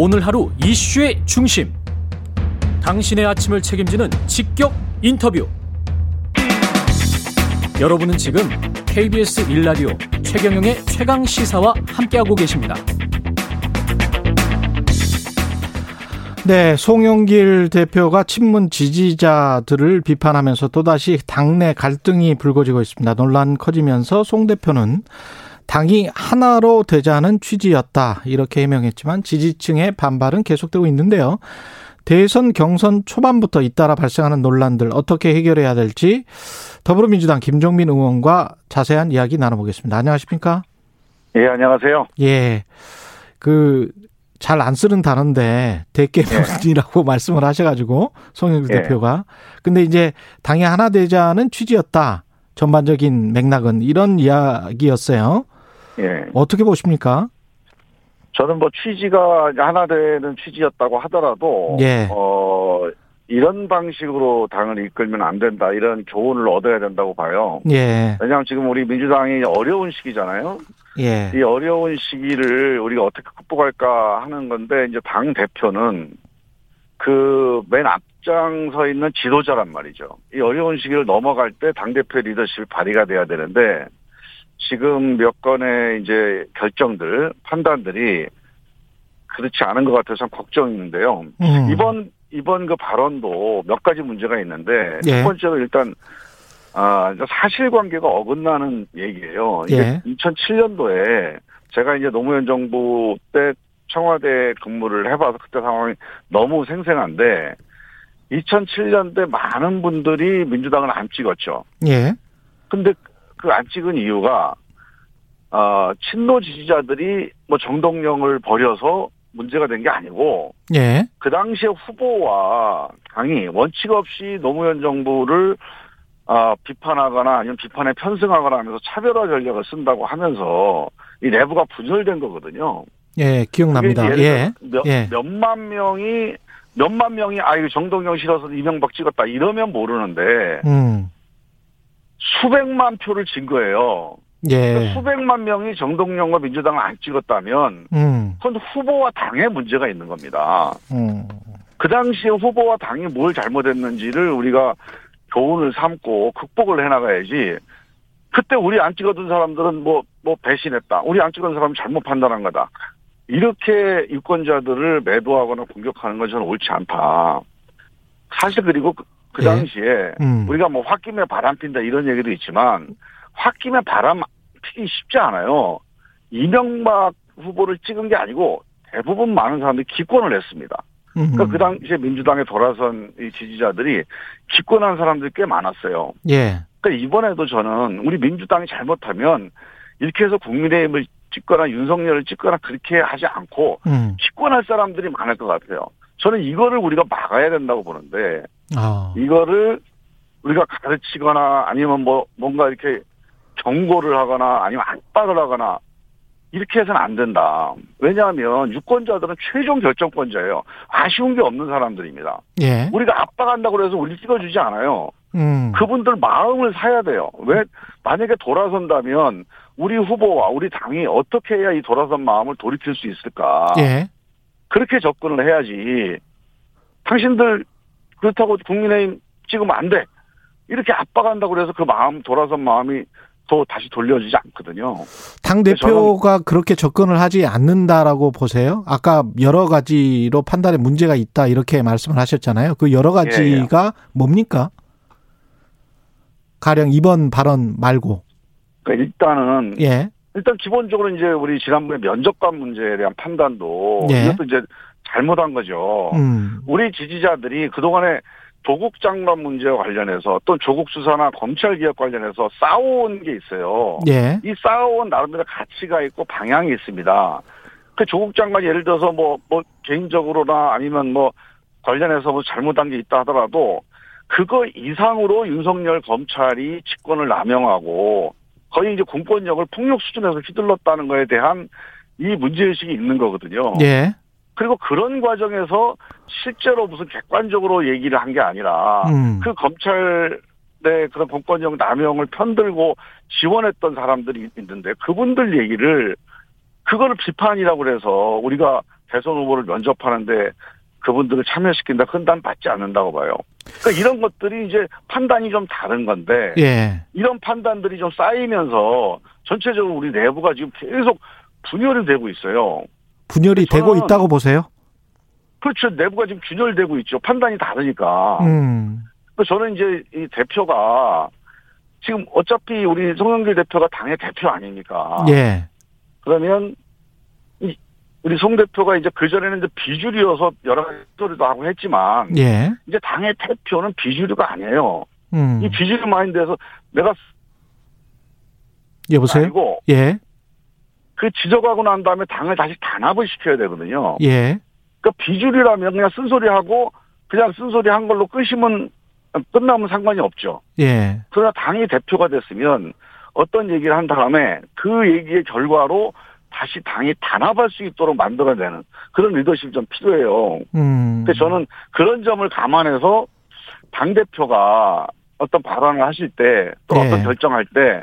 오늘 하루 이슈의 중심. 당신의 아침을 책임지는 직격 인터뷰. 여러분은 지금 KBS 일라디오 최경영의 최강 시사와 함께하고 계십니다. 네, 송영길 대표가 친문 지지자들을 비판하면서 또다시 당내 갈등이 불거지고 있습니다. 논란 커지면서 송 대표는 당이 하나로 되자는 취지였다. 이렇게 해명했지만 지지층의 반발은 계속되고 있는데요. 대선 경선 초반부터 잇따라 발생하는 논란들 어떻게 해결해야 될지 더불어민주당 김종민 의원과 자세한 이야기 나눠보겠습니다. 안녕하십니까? 예, 안녕하세요. 예. 그, 잘 안 쓰는 단어인데, 대깨문이라고 예. 말씀을 하셔가지고, 송영길 예. 대표가. 근데 이제 당이 하나 되자는 취지였다. 전반적인 맥락은 이런 이야기였어요. 예. 어떻게 보십니까? 저는 뭐 취지가 하나 되는 취지였다고 하더라도 예. 어 이런 방식으로 당을 이끌면 안 된다 이런 교훈을 얻어야 된다고 봐요. 예. 왜냐하면 지금 우리 민주당이 어려운 시기잖아요. 예. 이 어려운 시기를 우리가 어떻게 극복할까 하는 건데 이제 당 대표는 그 맨 앞장 서 있는 지도자란 말이죠. 이 어려운 시기를 넘어갈 때 당 대표 리더십이 발휘가 돼야 되는데 지금 몇 건의 이제 결정들, 판단들이 그렇지 않은 것 같아서 참 걱정인데요. 음. 이번, 이번 그 발언도 몇 가지 문제가 있는데, 예. 첫 번째로 일단, 아, 사실관계가 어긋나는 얘기예요. 예. 2007년도에 제가 이제 노무현 정부 때 청와대 근무를 해봐서 그때 상황이 너무 생생한데, 2007년대 많은 분들이 민주당을 안 찍었죠. 예. 근데 그 안 찍은 이유가 어, 친노 지지자들이 뭐 정동영을 버려서 문제가 된 게 아니고 예. 그 당시에 후보와 당이 원칙 없이 노무현 정부를 어, 비판하거나 아니면 비판에 편승하거나 하면서 차별화 전략을 쓴다고 하면서 이 내부가 분열된 거거든요. 예, 기억납니다. 예. 몇, 예. 몇만 명이 몇만 명이 아 이거 정동영 싫어서 이명박 찍었다 이러면 모르는데 음. 수백만 표를 진 거예요. 예. 그러니까 수백만 명이 정동영과 민주당을 안 찍었다면 음. 그건 후보와 당에 문제가 있는 겁니다. 음. 그 당시에 후보와 당이 뭘 잘못했는지를 우리가 교훈을 삼고 극복을 해나가야지. 그때 우리 안 찍어둔 사람들은 뭐, 뭐 배신했다. 우리 안 찍은 사람이 잘못 판단한 거다. 이렇게 유권자들을 매도하거나 공격하는 건 저는 옳지 않다. 사실 그리고 그 예. 당시에 음. 우리가 뭐 홧김에 바람 핀다 이런 얘기도 있지만 홧김에 바람 피기 쉽지 않아요. 이명박 후보를 찍은 게 아니고 대부분 많은 사람들이 기권을 했습니다. 그러니까 그 당시에 민주당에 돌아선 이 지지자들이 기권한 사람들이 꽤 많았어요. 예. 그러니까 이번에도 저는 우리 민주당이 잘못하면 이렇게 해서 국민의힘을 찍거나 윤석열을 찍거나 그렇게 하지 않고 음. 기권할 사람들이 많을 것 같아요. 저는 이거를 우리가 막아야 된다고 보는데 아. 이거를 우리가 가르치거나 아니면 뭐 뭔가 이렇게 경고를 하거나 아니면 압박을 하거나 이렇게 해서는 안 된다. 왜냐하면 유권자들은 최종 결정권자예요. 아쉬운 게 없는 사람들입니다. 예. 우리가 압박한다고 해서 우리 찍어주지 않아요. 음. 그분들 마음을 사야 돼요. 왜 만약에 돌아선다면 우리 후보와 우리 당이 어떻게 해야 이 돌아선 마음을 돌이킬 수 있을까? 예. 그렇게 접근을 해야지. 당신들 그렇다고 국민의힘 찍으면 안 돼. 이렇게 압박한다고 그래서 그 마음 돌아선 마음이 또 다시 돌려지지 않거든요. 당 대표가 그렇게 접근을 하지 않는다라고 보세요? 아까 여러 가지로 판단에 문제가 있다 이렇게 말씀을 하셨잖아요. 그 여러 가지가 예, 예. 뭡니까? 가령 이번 발언 말고. 그러니까 일단은 예. 일단 기본적으로 이제 우리 지난번에 면접관 문제에 대한 판단도 네. 이것도 이제 잘못한 거죠. 음. 우리 지지자들이 그동안에 조국 장관 문제와 관련해서 또 조국 수사나 검찰 개혁 관련해서 싸워온 게 있어요. 예. 이 싸워온 나름대로 가치가 있고 방향이 있습니다. 그 조국 장관이 예를 들어서 뭐, 뭐 개인적으로나 아니면 뭐 관련해서 뭐 잘못한 게 있다 하더라도 그거 이상으로 윤석열 검찰이 직권을 남용하고 거의 이제 공권력을 폭력 수준에서 휘둘렀다는 거에 대한 이 문제의식이 있는 거거든요. 예. 그리고 그런 과정에서 실제로 무슨 객관적으로 얘기를 한 게 아니라 음. 그 검찰의 그런 공권력 남용을 편들고 지원했던 사람들이 있는데 그분들 얘기를 그거를 비판이라고 그래서 우리가 대선 후보를 면접하는데 그분들을 참여시킨다. 그건 난 받지 않는다고 봐요. 그러니까 이런 것들이 이제 판단이 좀 다른 건데 예. 이런 판단들이 좀 쌓이면서 전체적으로 우리 내부가 지금 계속 분열이 되고 있어요. 분열이 되고 있다고 보세요? 그렇죠. 내부가 지금 균열되고 있죠. 판단이 다르니까. 음. 저는 이제 이 대표가 지금 어차피 우리 송영길 대표가 당의 대표 아닙니까? 예. 그러면 우리 송 대표가 이제 그 전에는 이제 비주류여서 여러 가지 소리도 하고 했지만 예. 이제 당의 대표는 비주류가 아니에요. 음. 이 비주류 마인드에서 내가 여보세요. 아니고 예. 그 지적하고 난 다음에 당을 다시 단합을 시켜야 되거든요. 예. 그러니까 비주류라면 그냥 쓴소리하고 그냥 쓴소리 한 걸로 끄시면 끝나면 상관이 없죠. 예. 그러나 당이 대표가 됐으면 어떤 얘기를 한 다음에 그 얘기의 결과로 다시 당이 단합할 수 있도록 만들어내는 그런 리더십이 좀 필요해요. 음. 그래서 저는 그런 점을 감안해서 당 대표가 어떤 발언을 하실 때또 네. 어떤 결정할 때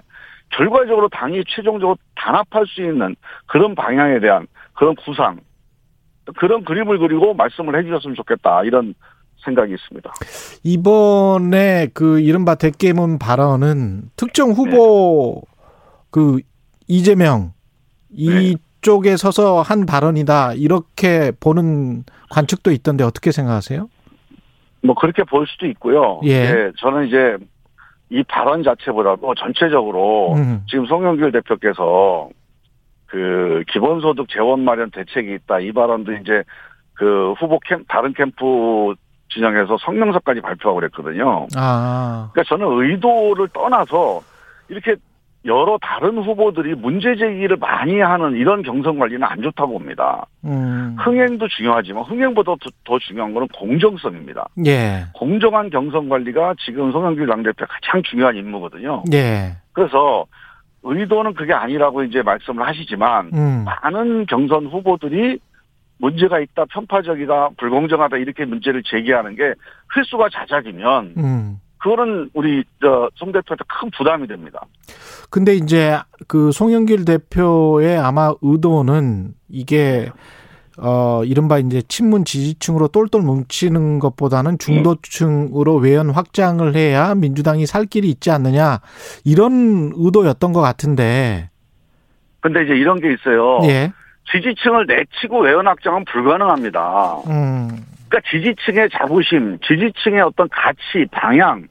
결과적으로 당이 최종적으로 단합할 수 있는 그런 방향에 대한 그런 구상 그런 그림을 그리고 말씀을 해주셨으면 좋겠다 이런 생각이 있습니다. 이번에 그 이른바 대깨문 발언은 특정 후보 네. 그 이재명 이쪽에 네. 서서 한 발언이다 이렇게 보는 관측도 있던데 어떻게 생각하세요? 뭐 그렇게 볼 수도 있고요. 예. 네, 저는 이제 이 발언 자체보다도 전체적으로 음. 지금 송영길 대표께서 그 기본소득 재원 마련 대책이 있다 이 발언도 이제 그 후보 캠 다른 캠프 진영에서 성명서까지 발표하고 그랬거든요. 아. 그러니까 저는 의도를 떠나서 이렇게 여러 다른 후보들이 문제 제기를 많이 하는 이런 경선 관리는 안 좋다고 봅니다. 음. 흥행도 중요하지만 흥행보다 더, 더, 중요한 거는 공정성입니다. 예. 공정한 경선 관리가 지금 송영길 당대표 가장 중요한 임무거든요. 예. 그래서 의도는 그게 아니라고 이제 말씀을 하시지만 음. 많은 경선 후보들이 문제가 있다, 편파적이다, 불공정하다 이렇게 문제를 제기하는 게 횟수가 잦아지면 음. 그거는 우리 저송 대표한테 큰 부담이 됩니다. 근데 이제 그 송영길 대표의 아마 의도는 이게 어 이른바 이제 친문 지지층으로 똘똘 뭉치는 것보다는 중도층으로 외연 확장을 해야 민주당이 살 길이 있지 않느냐 이런 의도였던 것 같은데. 근데 이제 이런 게 있어요. 예. 지지층을 내치고 외연 확장은 불가능합니다. 음. 그러니까 지지층의 자부심, 지지층의 어떤 가치, 방향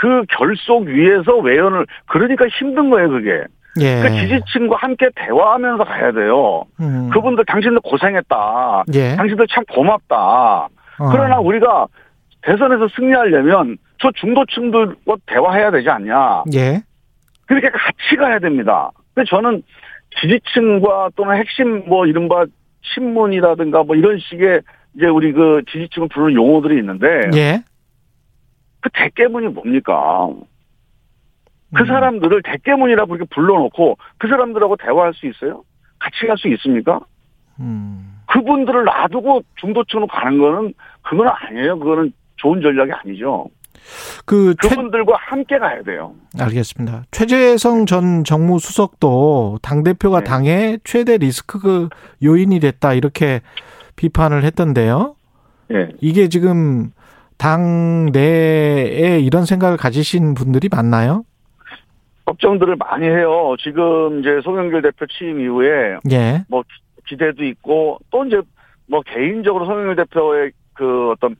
그 결속 위에서 외연을 그러니까 힘든 거예요 그게. 예. 그러니까 지지층과 함께 대화하면서 가야 돼요. 음. 그분들 당신들 고생했다. 예. 당신들 참 고맙다. 어. 그러나 우리가 대선에서 승리하려면 저 중도층들과 대화해야 되지 않냐. 예. 그렇게 같이 가야 됩니다. 근데 저는 지지층과 또는 핵심 뭐 이른바 신문이라든가 뭐 이런 식의 이제 우리 그 지지층을 부르는 용어들이 있는데 예. 그 대깨문이 뭡니까? 그 음. 사람들을 대깨문이라고 그렇게 불러놓고 그 사람들하고 대화할 수 있어요? 같이 갈 수 있습니까? 음. 그분들을 놔두고 중도층으로 가는 거는 그건 아니에요. 그거는 좋은 전략이 아니죠. 그 그분들과 최... 함께 가야 돼요. 알겠습니다. 최재성 전 정무수석도 당 대표가 네. 당의 최대 리스크 그 요인이 됐다 이렇게 비판을 했던데요. 네. 이게 지금 당 내에 이런 생각을 가지신 분들이 많나요? 걱정들을 많이 해요. 지금 이제 송영길 대표 취임 이후에 예. 뭐 기대도 있고 또 이제 뭐 개인적으로 송영길 대표의 그 어떤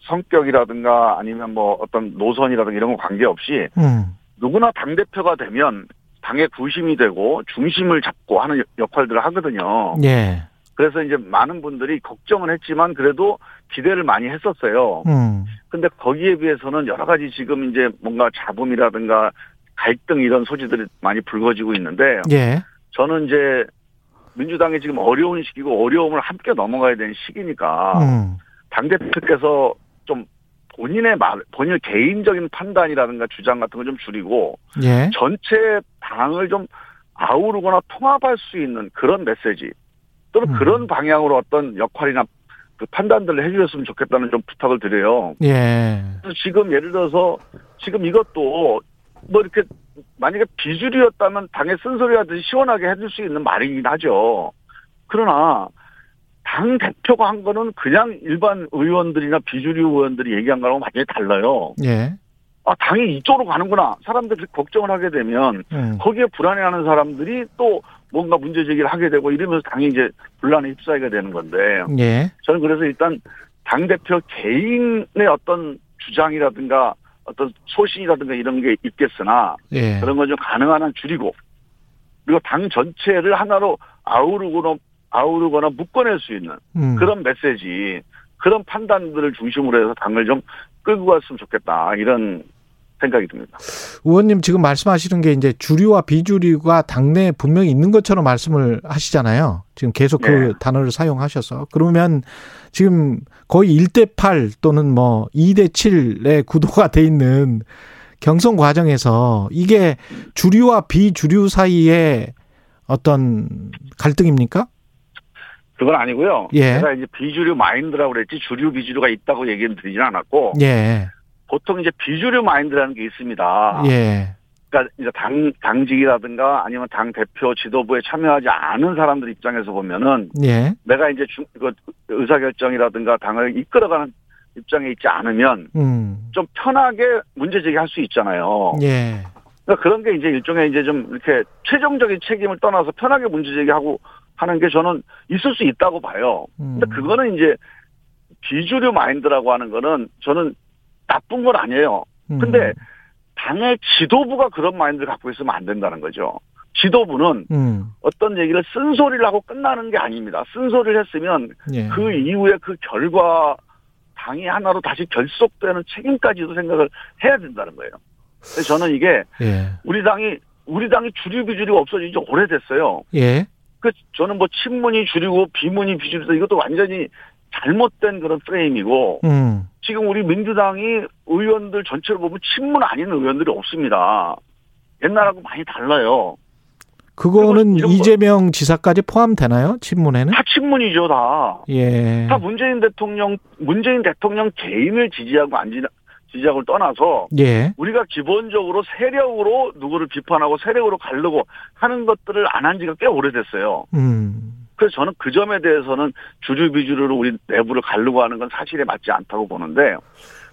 성격이라든가 아니면 뭐 어떤 노선이라든가 이런 거 관계없이 음. 누구나 당 대표가 되면 당의 구심이 되고 중심을 잡고 하는 역할들을 하거든요. 예. 그래서 이제 많은 분들이 걱정은 했지만 그래도 기대를 많이 했었어요. 음. 근데 거기에 비해서는 여러 가지 지금 이제 뭔가 잡음이라든가 갈등 이런 소지들이 많이 불거지고 있는데 예. 저는 이제 민주당이 지금 어려운 시기고 어려움을 함께 넘어가야 되는 시기니까 음. 당 대표께서 좀 본인의 말, 본인의 개인적인 판단이라든가 주장 같은 걸 좀 줄이고 예. 전체 당을 좀 아우르거나 통합할 수 있는 그런 메시지 또는 음. 그런 방향으로 어떤 역할이나 그 판단들을 해주셨으면 좋겠다는 좀 부탁을 드려요. 예. 지금 예를 들어서 지금 이것도 뭐 이렇게 만약에 비주류였다면 당의 쓴소리 하듯이 시원하게 해줄 수 있는 말이긴 하죠. 그러나 당 대표가 한 거는 그냥 일반 의원들이나 비주류 의원들이 얘기한 거랑 완전히 달라요. 예. 아, 당이 이쪽으로 가는구나. 사람들이 걱정을 하게 되면 음. 거기에 불안해하는 사람들이 또 뭔가 문제 제기를 하게 되고 이러면서 당이 이제 분란에 휩싸이게 되는 건데. 예. 저는 그래서 일단 당 대표 개인의 어떤 주장이라든가 어떤 소신이라든가 이런 게 있겠으나 예. 그런 건 좀 가능한 한 줄이고 그리고 당 전체를 하나로 아우르거나 아우르거나 묶어낼 수 있는 음. 그런 메시지 그런 판단들을 중심으로 해서 당을 좀 끌고 갔으면 좋겠다 이런 생각이 듭니다. 의원님 지금 말씀하시는 게 이제 주류와 비주류가 당내에 분명히 있는 것처럼 말씀을 하시잖아요. 지금 계속 그 네. 단어를 사용하셔서 그러면 지금 거의 1대 8 또는 뭐 2대 7의 구도가 돼 있는 경선 과정에서 이게 주류와 비주류 사이에 어떤 갈등입니까? 그건 아니고요. 예. 제가 이제 비주류 마인드라고 그랬지 주류 비주류가 있다고 얘기는 드리진 않았고. 예. 보통 이제 비주류 마인드라는 게 있습니다. 예. 그러니까 이제 당 당직이라든가 아니면 당 대표 지도부에 참여하지 않은 사람들 입장에서 보면은 예. 내가 이제 중, 그 의사 결정이라든가 당을 이끌어가는 입장에 있지 않으면 음. 좀 편하게 문제 제기할 수 있잖아요. 예. 그러니까 그런 게 이제 일종의 이제 좀 이렇게 최종적인 책임을 떠나서 편하게 문제 제기하고 하는 게 저는 있을 수 있다고 봐요. 근데 음. 그거는 이제 비주류 마인드라고 하는 거는 저는 나쁜 건 아니에요. 근데 음. 당의 지도부가 그런 마인드를 갖고 있으면 안 된다는 거죠. 지도부는 음. 어떤 얘기를 쓴소리를 하고 끝나는 게 아닙니다. 쓴소리를 했으면 예. 그 이후에 그 결과 당이 하나로 다시 결속되는 책임까지도 생각을 해야 된다는 거예요. 그래서 저는 이게 예. 우리 당이 우리 당이 주류 비 주류가 없어진 지 오래됐어요. 예. 그 저는 뭐 친문이 주류고 비문이 비주류다 이것도 완전히 잘못된 그런 프레임이고 음. 지금 우리 민주당이 의원들 전체를 보면 친문 아닌 의원들이 없습니다. 옛날하고 많이 달라요. 그거는 이재명 지사까지 포함되나요? 친문에는? 다 친문이죠, 다. 예. 다 문재인 대통령, 문재인 대통령 개인을 지지하고 안 지지하고 떠나서 예. 우리가 기본적으로 세력으로 누구를 비판하고 세력으로 가르고 하는 것들을 안 한 지가 꽤 오래됐어요. 음. 그래서 저는 그 점에 대해서는 주류 비주류로 우리 내부를 가르고 하는 건 사실에 맞지 않다고 보는데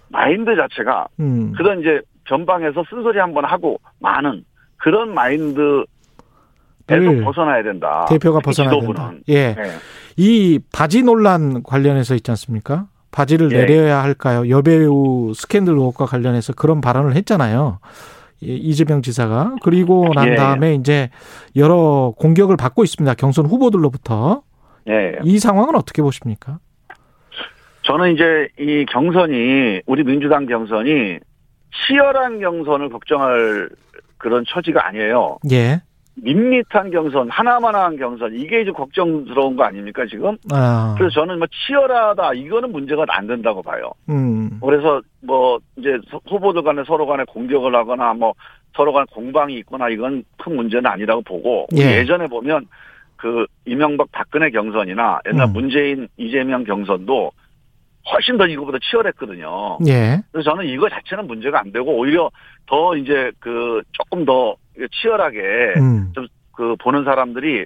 마인드 자체가 음. 그런 이제 전방에서 쓴소리 한번 하고 많은 그런 마인드 에서 벗어나야 된다. 대표가 벗어나야 된다. 예. 네. 이 바지 논란 관련해서 있지 않습니까? 바지를 예. 내려야 할까요? 여배우 스캔들 의혹과 관련해서 그런 발언을 했잖아요. 이재명 지사가 그리고 난 예. 다음에 이제 여러 공격을 받고 있습니다. 경선 후보들로부터. 예. 이 상황은 어떻게 보십니까? 저는 이제 이 경선이 우리 민주당 경선이 치열한 경선을 걱정할 그런 처지가 아니에요. 예. 밋밋한 경선, 하나만한 경선, 이게 이제 걱정스러운 거 아닙니까, 지금? 아. 그래서 저는 뭐 치열하다, 이거는 문제가 안 된다고 봐요. 음. 그래서 뭐, 이제 후보들 간에 서로 간에 공격을 하거나 뭐, 서로 간 공방이 있거나 이건 큰 문제는 아니라고 보고, 예. 전에 보면 그 이명박 박근혜 경선이나 옛날 음. 문재인 이재명 경선도 훨씬 더 이거보다 치열했거든요. 예. 그래서 저는 이거 자체는 문제가 안 되고 오히려 더 이제 그 조금 더 치열하게 음. 좀그 보는 사람들이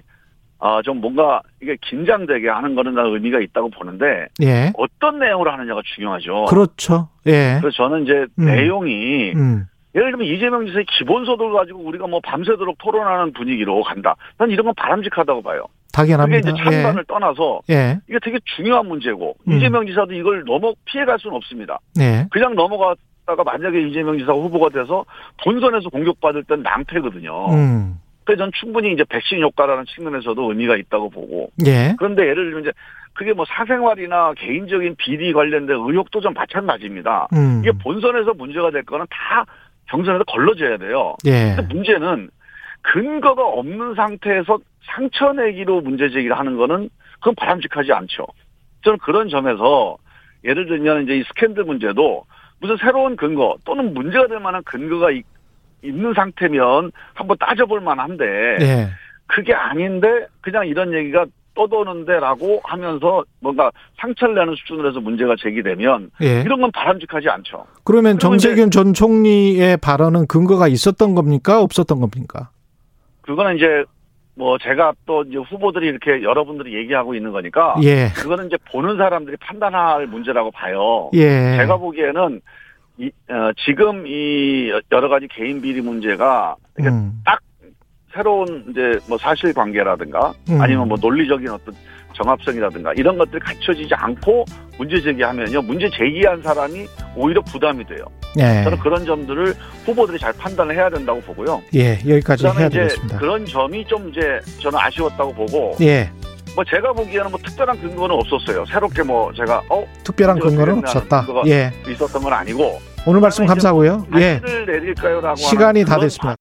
아 좀 뭔가 이게 긴장되게 하는 거는 의미가 있다고 보는데 예. 어떤 내용으로 하느냐가 중요하죠. 그렇죠. 예. 그래서 저는 이제 음. 내용이 음. 예를 들면 이재명 지사의 기본소득을 가지고 우리가 뭐 밤새도록 토론하는 분위기로 간다. 난 이런 건 바람직하다가 봐요. 당연합니다. 그게 이제 찬반을 예. 떠나서 예. 이게 되게 중요한 문제고 음. 이재명 지사도 이걸 넘어 피해갈 수는 없습니다. 예. 그냥 넘어갔다가 만약에 이재명 지사가 후보가 돼서 본선에서 공격받을 땐 낭패거든요. 음. 그래서 전 충분히 이제 백신 효과라는 측면에서도 의미가 있다고 보고. 예. 그런데 예를 들면 이제 그게 뭐 사생활이나 개인적인 비리 관련된 의혹도 좀 마찬가지입니다. 음. 이게 본선에서 문제가 될 거는 다 경선에서 걸러져야 돼요. 예. 근데 문제는 근거가 없는 상태에서 상처 내기로 문제 제기를 하는 거는 그건 바람직하지 않죠. 저는 그런 점에서 예를 들면 이제 이 스캔들 문제도 무슨 새로운 근거 또는 문제가 될 만한 근거가 있, 는 상태면 한번 따져볼 만한데 네. 그게 아닌데 그냥 이런 얘기가 떠도는데라고 하면서 뭔가 상처를 내는 수준으로 해서 문제가 제기되면 예. 이런 건 바람직하지 않죠. 그러면 정세균 전 총리의 발언은 근거가 있었던 겁니까? 없었던 겁니까? 그거는 이제 뭐 제가 또 이제 후보들이 이렇게 여러분들이 얘기하고 있는 거니까 예. 그거는 이제 보는 사람들이 판단할 문제라고 봐요. 예. 제가 보기에는 이, 어, 지금 이 여러 가지 개인 비리 문제가 음. 딱 새로운 이제 뭐 사실관계라든가 음. 아니면 뭐 논리적인 어떤 정합성이라든가 이런 것들이 갖춰지지 않고 문제 제기하면요 문제 제기한 사람이 오히려 부담이 돼요. 예. 저는 그런 점들을 후보들이 잘 판단을 해야 된다고 보고요. 예, 여기까지 해야 이제 되겠습니다. 그런 점이 좀 이제 저는 아쉬웠다고 보고. 예. 뭐 제가 보기에는 뭐 특별한 근거는 없었어요. 새롭게 뭐 제가 어 특별한 근거는 없었다. 예. 있었던 건 아니고. 오늘 말씀 감사하고요. 예. 내릴까요라고 시간이 다 됐습니다.